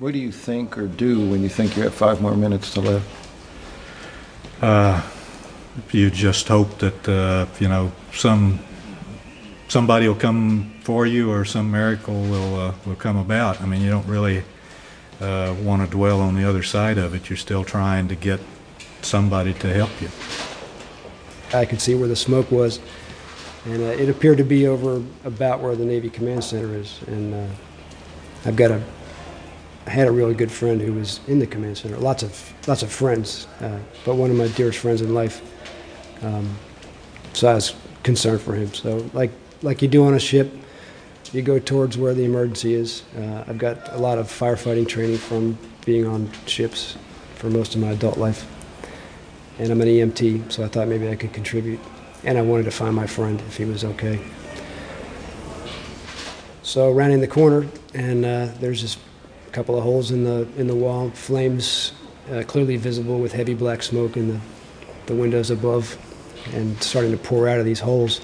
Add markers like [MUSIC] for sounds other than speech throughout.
What do you think or do when you think you have five more minutes to live? You just hope that, uh, you know, some, somebody will come for you or some miracle will, uh, will come about. I mean, you don't really uh, want to dwell on the other side of it. You're still trying to get somebody to help you. I could see where the smoke was, and uh, it appeared to be over about where the Navy Command Center is. And uh, I've got a, I had a really good friend who was in the command center. Lots of lots of friends, uh, but one of my dearest friends in life. Um, so I was concerned for him. So like like you do on a ship, you go towards where the emergency is. Uh, I've got a lot of firefighting training from being on ships for most of my adult life and I'm an EMT, so I thought maybe I could contribute. And I wanted to find my friend if he was okay. So ran in the corner, and uh, there's a couple of holes in the in the wall, flames uh, clearly visible with heavy black smoke in the the windows above, and starting to pour out of these holes.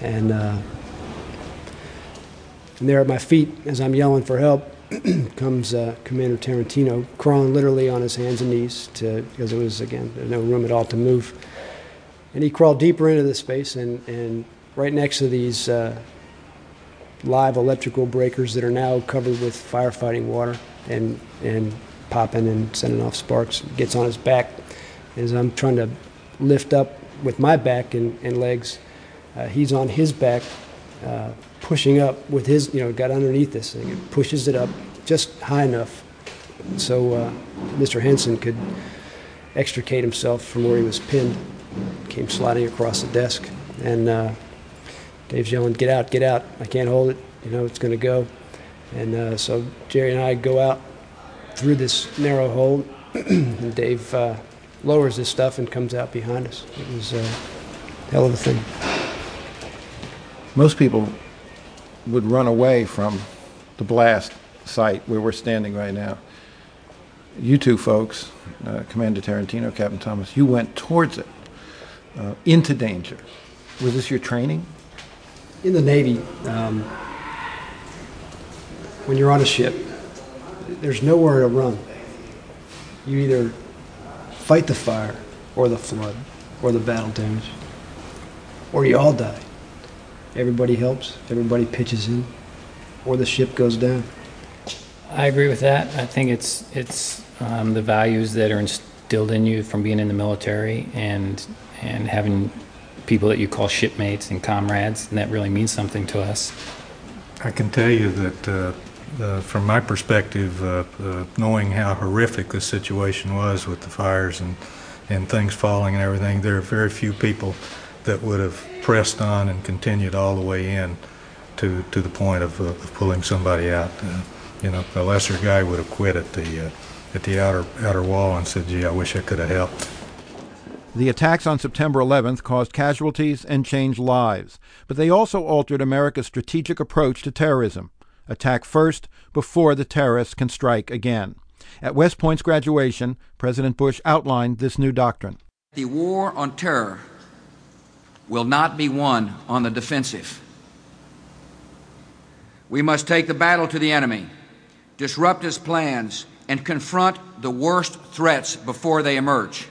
And uh, and there at my feet, as I'm yelling for help, [CLEARS THROAT] comes uh, Commander Tarantino, crawling literally on his hands and knees to because it was again no room at all to move, and he crawled deeper into the space and and right next to these uh, live electrical breakers that are now covered with firefighting water and and popping and sending off sparks. Gets on his back as I'm trying to lift up with my back and, and legs. Uh, he's on his back. Uh, pushing up with his, you know, got underneath this thing and pushes it up just high enough so uh, Mr. Henson could extricate himself from where he was pinned. Came sliding across the desk, and uh, Dave's yelling, "Get out! Get out! I can't hold it. You know it's going to go." And uh, so Jerry and I go out through this narrow hole, [CLEARS THROAT] and Dave uh, lowers his stuff and comes out behind us. It was a hell of a thing. Most people would run away from the blast site where we're standing right now. You two folks, uh, Commander Tarantino, Captain Thomas, you went towards it, uh, into danger. Was this your training? In the Navy, um, when you're on a ship, there's nowhere to run. You either fight the fire, or the flood, or the battle damage, or you all die. Everybody helps, everybody pitches in, or the ship goes down. I agree with that. I think it's it's um, the values that are instilled in you from being in the military and and having people that you call shipmates and comrades, and that really means something to us. I can tell you that uh, uh, from my perspective, uh, uh, knowing how horrific the situation was with the fires and, and things falling and everything, there are very few people that would have pressed on and continued all the way in to, to the point of, uh, of pulling somebody out. Uh, you know, a lesser guy would have quit at the, at the outer, outer wall and said, gee, I wish I could have helped. The attacks on September 11th caused casualties and changed lives, but they also altered America's strategic approach to terrorism. Attack first before the terrorists can strike again. At West Point's graduation, President Bush outlined this new doctrine. The war on terror will not be won on the defensive. We must take the battle to the enemy, disrupt his plans, and confront the worst threats before they emerge.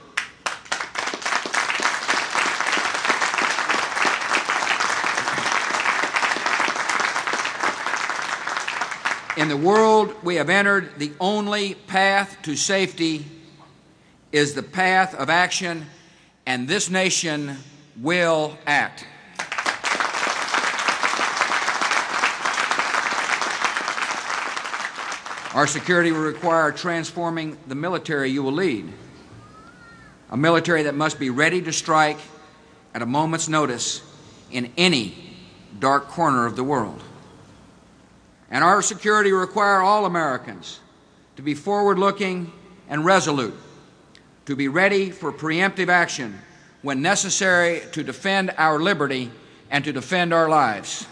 In the world we have entered, the only path to safety is the path of action, and this nation will act. Our security will require transforming the military you will lead. A military that must be ready to strike at a moment's notice in any dark corner of the world. And our security require all Americans to be forward looking and resolute, to be ready for preemptive action when necessary to defend our liberty and to defend our lives.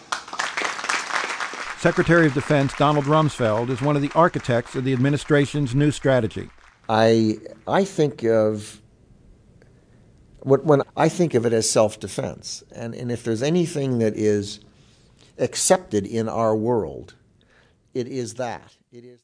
Secretary of Defense Donald Rumsfeld is one of the architects of the administration's new strategy. I I think of when I think of it as self-defense, and and if there's anything that is accepted in our world, it is that it is.